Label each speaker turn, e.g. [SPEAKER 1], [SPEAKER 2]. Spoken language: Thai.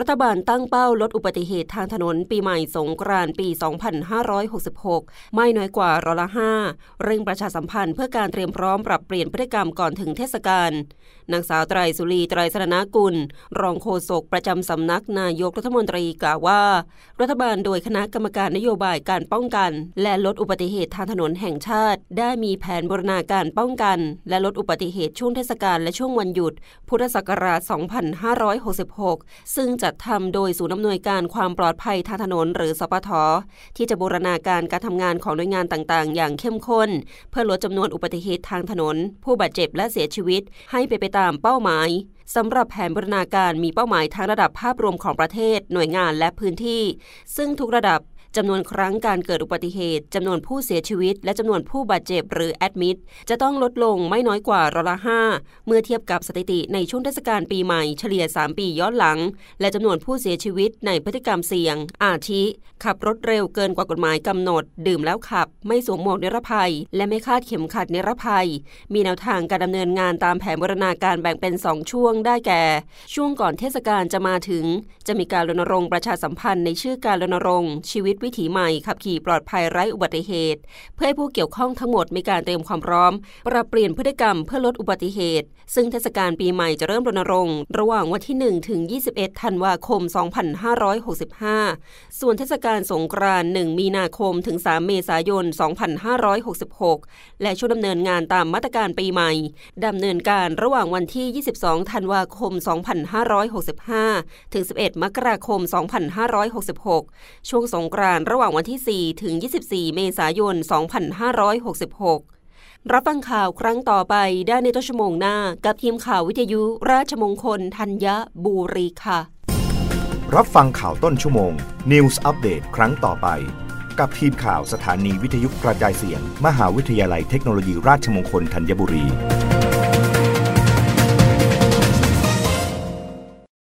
[SPEAKER 1] รัฐบาลตั้งเป้าลดอุบัติเหตุทางถนนปีใหม่สงกรานต์ปี 2566 ไม่น้อยกว่าร้อยละห้าเร่งประชาสัมพันธ์เพื่อการเตรียมพร้อมปรับเปลี่ยนพฤติกรรมก่อนถึงเทศกาลนางสาวไตรสุรีไตรสรณกุล รองโฆษกประจำสำนักนายกรัฐมนตรีกล่าวว่า รัฐบาลโดยคณะกรรมการนโยบายการป้องกัน และลดอุบัติเหตุทางถนนแห่งชาติ ได้มีแผนบูรณาการป้องกัน และลดอุบัติเหตุช่วงเทศกาลและช่วงวันหยุด พุทธศักราช 2566 ซึ่งจัดทำโดยศูนย์อำนวยการความปลอดภัยทางถนนหรือสปท ที่จะบูรณาการการทำงานของหน่วยงานต่างๆ อย่างเข้มข้น เพื่อลดจำนวนอุบัติเหตุทางถนน ผู้บาดเจ็บและเสียชีวิต ให้ไปไปตามเป้าหมายสำหรับแผนบูรณาการมีเป้าหมายทั้งระดับภาพรวมของประเทศ หน่วยงานและพื้นที่ ซึ่งทุกระดับ จำนวนครั้งการเกิดอุบัติเหตุจำนวนผู้เสียชีวิต และจำนวนผู้บาดเจ็บหรือแอดมิดจะต้องลดลงไม่น้อยกว่าร้อยละห้าเมื่อเทียบกับสถิติในช่วงเทศกาลปีใหม่เฉลี่ย 3 ปีย้อนหลัง และจำนวนผู้เสียชีวิตในพฤติกรรมเสี่ยง อาทิ ขับรถเร็วเกินกว่ากฎหมายกำหนด ดื่มแล้วขับ ไม่สวมหมวกนิรภัย และไม่คาดเข็มขัดนิรภัย มีแนวทางการดำเนินงานตามแผนบรณาการแบ่งเป็น 2 ช่วงได้แก่ ช่วงก่อนเทศกาลจะมาถึง จะมีการรณรงค์ประชาสัมพันธ์ในชื่อการรณรงค์ชีวิตวิถีใหม่ขับขี่ปลอดภัยไร้อุบัติเหตุ เพื่อให้ผู้เกี่ยวข้องทั้งหมดมีการเตรียมความพร้อม ปรับเปลี่ยนพฤติกรรมเพื่อลดอุบัติเหตุ ซึ่งเทศกาลปีใหม่จะเริ่มรณรงค์ระหว่างวันที่ 1 ถึง 21 ธันวาคม 2565 ส่วนเทศกาลสงกรานต์1มีนาคมถึง 3 เมษายน 2566 และช่วงดำเนินงานตามมาตรการปีใหม่ดำเนินการระหว่างวันที่ 22 ธันวาคม 2565 ถึง 11 มกราคม 2566 ช่วงสงกรานต์ระหว่างวันที่ 4 ถึง 24 เมษายน 2566 รับฟังข่าวครั้งต่อไปได้ในต้นชั่วโมงหน้า กับทีมข่าววิทยุราชมงคลธัญบุรีค่ะ
[SPEAKER 2] รับฟังข่าวต้นชั่วโมง News อัปเดตครั้งต่อไป กับทีมข่าวสถานีวิทยุกระจายเสียง มหาวิทยาลัยเทคโนโลยีราชมงคลธัญบุรี